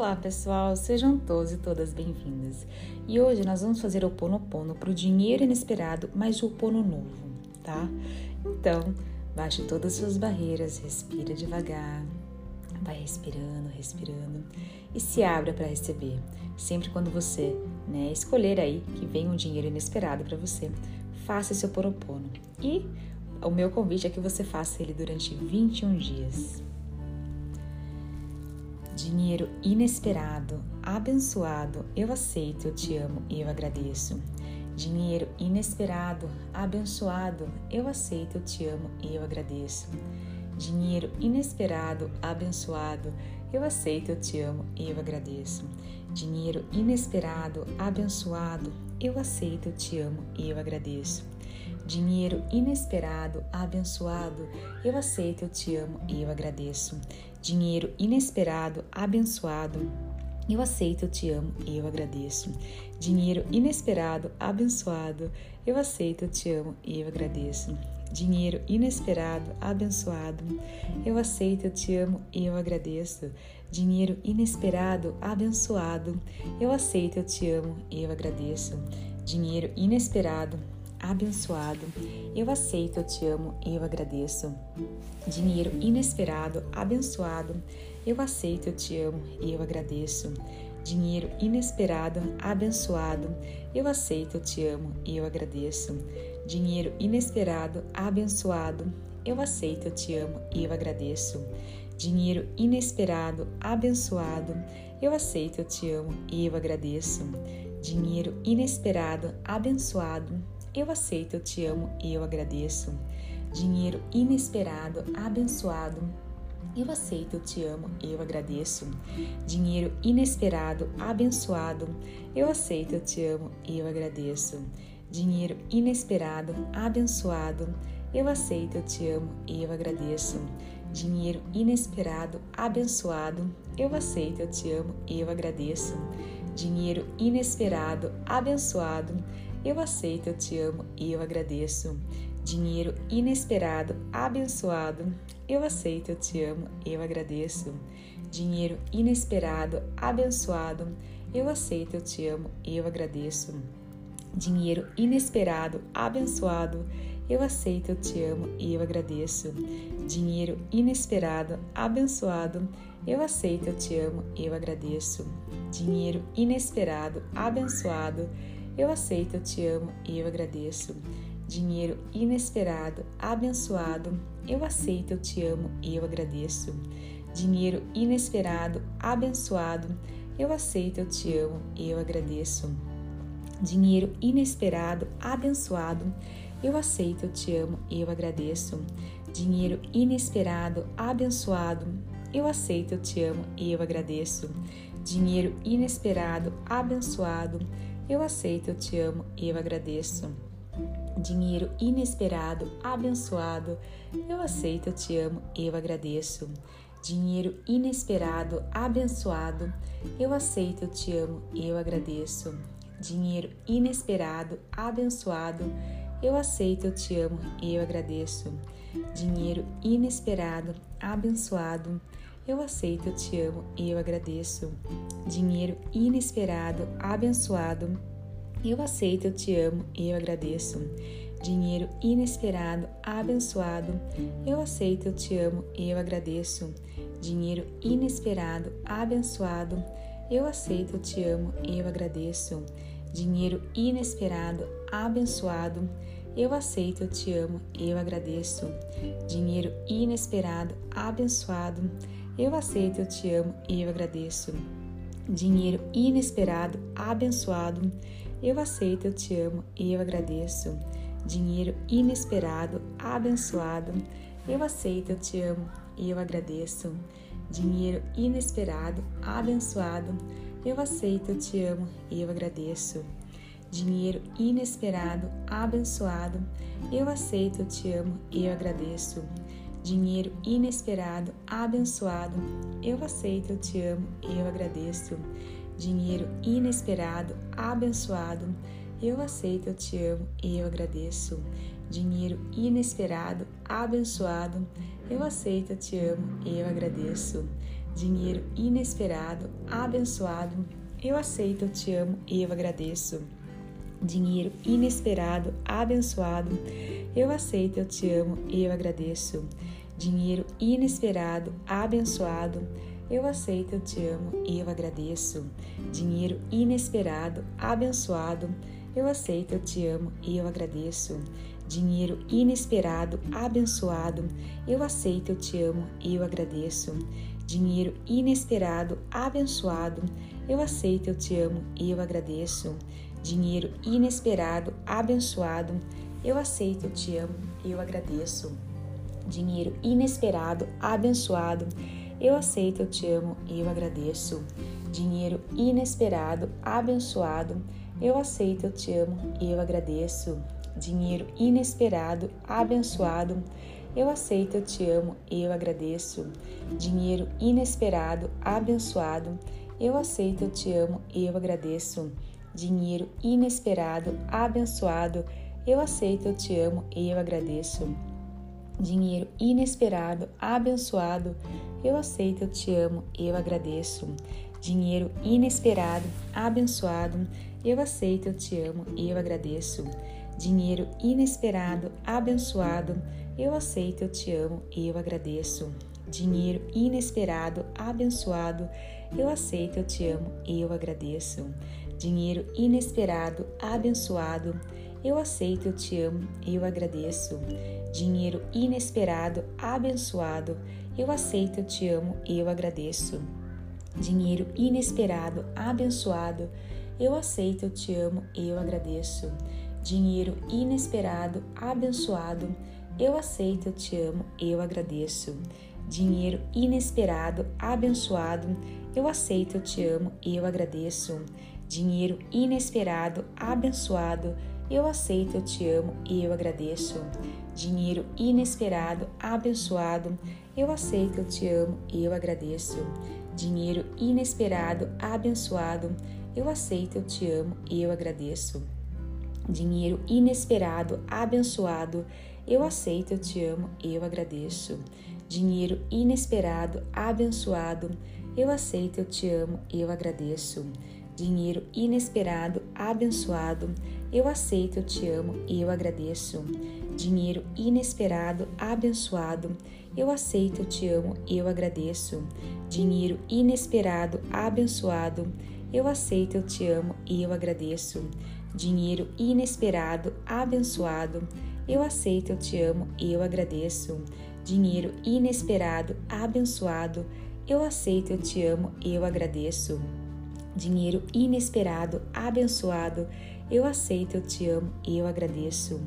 Olá pessoal, sejam todos e todas bem-vindas. E hoje nós vamos fazer o Ponopono para o dinheiro inesperado, mas o Pono novo, tá? Então, baixe todas as suas barreiras, respira devagar, vai respirando, respirando e se abra para receber. Sempre quando você né, escolher aí que vem um dinheiro inesperado para você, faça seu Ponopono. E o meu convite é que você faça ele durante 21 dias. Dinheiro inesperado, abençoado, eu aceito, eu te amo e eu agradeço. Dinheiro inesperado, abençoado, eu aceito, eu te amo e eu agradeço. Dinheiro inesperado, abençoado, eu aceito, eu te amo e eu agradeço. Dinheiro inesperado, abençoado, eu aceito, eu te amo e eu agradeço. Dinheiro inesperado, abençoado, eu aceito, eu te amo e eu agradeço. Dinheiro inesperado, abençoado, eu aceito, eu te amo e eu agradeço. Dinheiro inesperado, abençoado, eu aceito, eu te amo e eu agradeço. Dinheiro inesperado, abençoado, eu aceito, eu te amo e eu agradeço. Dinheiro inesperado, abençoado, eu aceito, eu te amo e eu agradeço. Dinheiro inesperado, abençoado. Eu aceito, eu te amo e eu agradeço. Dinheiro inesperado, abençoado. Eu aceito, eu te amo eu agradeço. Dinheiro inesperado, abençoado. Eu aceito, eu te amo eu agradeço. Dinheiro inesperado, abençoado. Eu aceito, eu te amo eu agradeço. Dinheiro inesperado, abençoado. Eu aceito, eu te amo eu agradeço. Dinheiro inesperado, abençoado. Eu aceito, eu te amo e eu agradeço. Dinheiro inesperado, abençoado. Eu aceito, eu te amo e eu agradeço. Dinheiro inesperado, abençoado. Eu aceito, eu te amo e eu agradeço. Dinheiro inesperado, abençoado. Eu aceito, eu te amo e eu agradeço. Dinheiro inesperado, abençoado. Eu aceito, eu te amo e eu agradeço. Dinheiro inesperado, abençoado. Eu aceito, eu te amo e eu agradeço. Dinheiro inesperado, abençoado. Eu aceito, eu te amo eu agradeço. Dinheiro inesperado, abençoado. Eu aceito, eu te amo eu agradeço. Dinheiro inesperado, abençoado. Eu aceito, eu te amo e eu agradeço. Dinheiro inesperado, abençoado. Eu aceito, eu te amo eu agradeço. Dinheiro inesperado, abençoado. Eu aceito, eu te amo e eu agradeço. Dinheiro inesperado, abençoado. Eu aceito, eu te amo e eu agradeço. Dinheiro inesperado, abençoado. Eu aceito, eu te amo e eu agradeço. Dinheiro inesperado, abençoado. Eu aceito, eu te amo e eu agradeço. Dinheiro inesperado, abençoado. Eu aceito, eu te amo e eu agradeço. Dinheiro inesperado, abençoado. Eu aceito, eu te amo eu agradeço. Dinheiro inesperado, abençoado. Eu aceito, eu te amo eu agradeço. Dinheiro inesperado, abençoado. Eu aceito, eu te amo eu agradeço. Dinheiro inesperado, abençoado. Eu aceito, eu te amo eu agradeço. Dinheiro inesperado, abençoado. Eu aceito, eu te amo e eu agradeço. Dinheiro inesperado, abençoado. Eu aceito, eu te amo e eu agradeço. Dinheiro inesperado, abençoado. Eu aceito, eu te amo e eu agradeço. Dinheiro inesperado, abençoado. Eu aceito, eu te amo e eu agradeço. Dinheiro inesperado, abençoado. Eu aceito, eu te amo eu agradeço. Dinheiro inesperado, abençoado. Eu aceito, eu te amo e eu agradeço. Dinheiro inesperado, abençoado. Eu aceito, eu te amo e eu agradeço. Dinheiro inesperado, abençoado. Eu aceito, eu te amo e eu agradeço. Dinheiro inesperado, abençoado. Eu aceito, eu te amo e eu agradeço. Dinheiro inesperado, abençoado. Eu aceito, eu te amo e eu agradeço dinheiro inesperado, abençoado. Eu aceito, eu te amo eu agradeço. Dinheiro inesperado, abençoado. Eu aceito, eu te amo eu agradeço. Dinheiro inesperado, abençoado. Eu aceito, eu te amo eu agradeço. dinheiro inesperado, abençoado, eu aceito, eu te amo eu agradeço. Dinheiro inesperado, abençoado, eu aceito, eu te amo e eu agradeço. Dinheiro inesperado, abençoado, eu aceito, eu te amo e eu agradeço. Dinheiro inesperado, abençoado, eu aceito, eu te amo e eu agradeço. Dinheiro inesperado, abençoado, eu aceito, eu te amo e eu agradeço. Dinheiro inesperado, abençoado, eu aceito, eu te amo e eu agradeço. Dinheiro inesperado, abençoado, eu aceito, eu te amo eu agradeço. Dinheiro inesperado, abençoado, eu aceito, eu te amo eu agradeço. Dinheiro inesperado, abençoado, eu aceito, eu te amo eu agradeço. Dinheiro inesperado, abençoado, eu aceito, eu te amo eu agradeço. Dinheiro inesperado, abençoado, eu aceito, eu te amo eu agradeço. Dinheiro inesperado, abençoado, eu aceito, eu te amo e eu agradeço. Dinheiro inesperado, abençoado, eu aceito, eu te amo eu agradeço. Dinheiro inesperado, abençoado, eu aceito, eu te amo eu agradeço. Dinheiro inesperado, abençoado, eu aceito, eu te amo eu agradeço. Dinheiro inesperado, abençoado, eu aceito, eu te amo eu agradeço. Dinheiro inesperado, abençoado, eu aceito, eu te amo eu agradeço. Dinheiro inesperado, abençoado, eu aceito, eu te amo eu agradeço. Dinheiro inesperado, abençoado, eu aceito, eu te amo eu agradeço. Dinheiro inesperado, abençoado, eu aceito, eu te amo eu agradeço. Dinheiro inesperado, abençoado, eu aceito, eu te amo eu agradeço. Dinheiro inesperado, abençoado, eu aceito, eu te amo e eu agradeço. Dinheiro inesperado, abençoado, eu aceito, eu te amo e eu agradeço. Dinheiro inesperado, abençoado, eu aceito, eu te amo e eu agradeço. Dinheiro inesperado, abençoado, eu aceito, eu te amo e eu agradeço. Dinheiro inesperado, abençoado, eu aceito, eu te amo e eu agradeço. Dinheiro inesperado, abençoado, eu aceito, eu te amo e eu agradeço. Dinheiro inesperado, abençoado, eu aceito, eu te amo e eu agradeço. Dinheiro inesperado, abençoado, eu aceito, eu te amo e eu agradeço. Dinheiro inesperado, abençoado, eu aceito, eu te amo e eu agradeço. Dinheiro inesperado, abençoado, eu aceito, eu te amo e eu agradeço. Dinheiro inesperado, abençoado, eu aceito, eu te amo eu agradeço.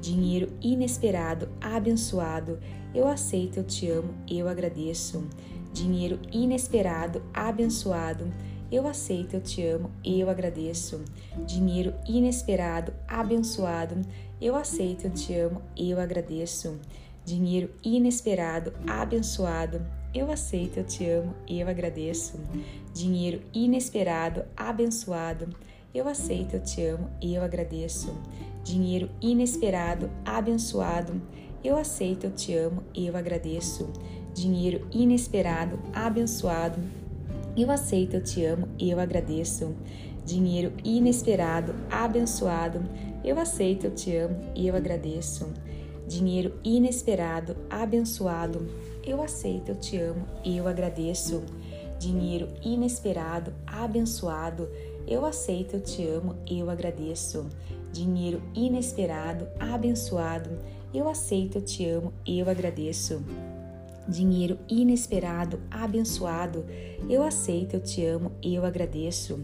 Dinheiro inesperado, abençoado, eu aceito, eu te amo eu agradeço. Dinheiro inesperado, abençoado, eu aceito, eu te amo eu agradeço. Dinheiro inesperado, abençoado, eu aceito, eu te amo eu agradeço. Dinheiro inesperado, abençoado, eu aceito, eu te amo eu agradeço. Dinheiro inesperado, abençoado, eu aceito, eu te amo eu agradeço. Dinheiro inesperado, abençoado, eu aceito, eu te amo eu agradeço. Dinheiro inesperado, abençoado, eu aceito, eu te amo eu agradeço. Dinheiro inesperado, abençoado, eu aceito, eu te amo eu agradeço. Dinheiro inesperado, abençoado, eu aceito, eu te amo eu agradeço. Dinheiro inesperado, abençoado, eu aceito, eu te amo eu agradeço. Dinheiro inesperado, abençoado, eu aceito, eu te amo eu agradeço dinheiro inesperado, abençoado. Eu aceito, eu te amo eu agradeço.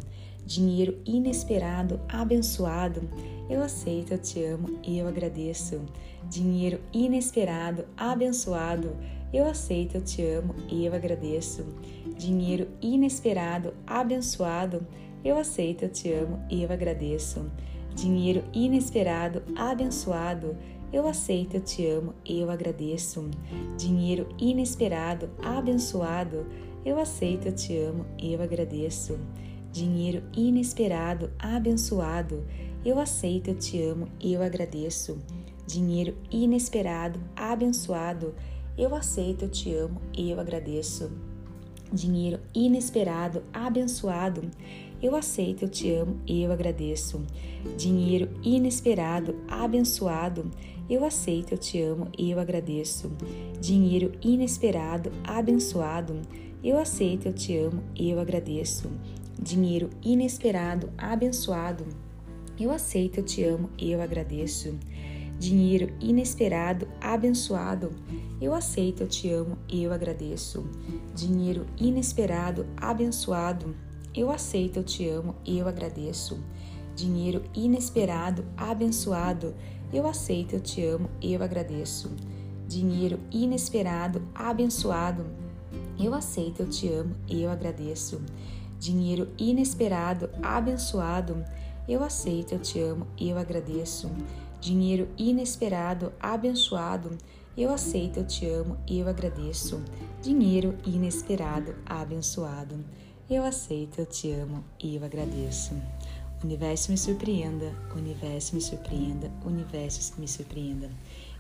Dinheiro inesperado, abençoado. Eu aceito, eu te amo e eu agradeço. Dinheiro inesperado, abençoado. Eu aceito, eu te amo e eu agradeço. Dinheiro inesperado, abençoado. Eu aceito, eu te amo e eu agradeço. Dinheiro inesperado, abençoado. Eu aceito, eu te amo e eu agradeço. Dinheiro inesperado, abençoado. Eu aceito, eu te amo e eu agradeço. Dinheiro inesperado, abençoado. Eu aceito, eu te amo eu agradeço. Dinheiro inesperado, abençoado. Eu aceito, eu te amo eu agradeço. dinheiro inesperado, abençoado. Eu aceito, eu te amo, eu agradeço. Dinheiro inesperado, abençoado. Eu aceito, eu te amo, eu agradeço. Dinheiro inesperado, abençoado. Eu aceito, eu te amo, eu agradeço. Dinheiro inesperado, abençoado. Eu aceito, eu te amo, eu agradeço dinheiro inesperado, abençoado. Eu aceito, eu te amo eu agradeço. Dinheiro inesperado, abençoado. Eu aceito, eu te amo eu agradeço. Dinheiro inesperado, abençoado. Eu aceito, eu te amo eu agradeço. Dinheiro inesperado, abençoado. Eu aceito, eu te amo eu agradeço. Dinheiro inesperado, abençoado. Eu aceito, eu te amo eu agradeço dinheiro inesperado, abençoado. Eu aceito, eu te amo eu agradeço. Dinheiro inesperado, abençoado. Eu aceito, eu te amo e eu agradeço. Universo me surpreenda, universo me surpreenda, universo me surpreenda.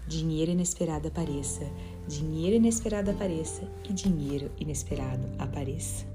Dinheiro inesperado apareça, dinheiro inesperado apareça e dinheiro inesperado apareça.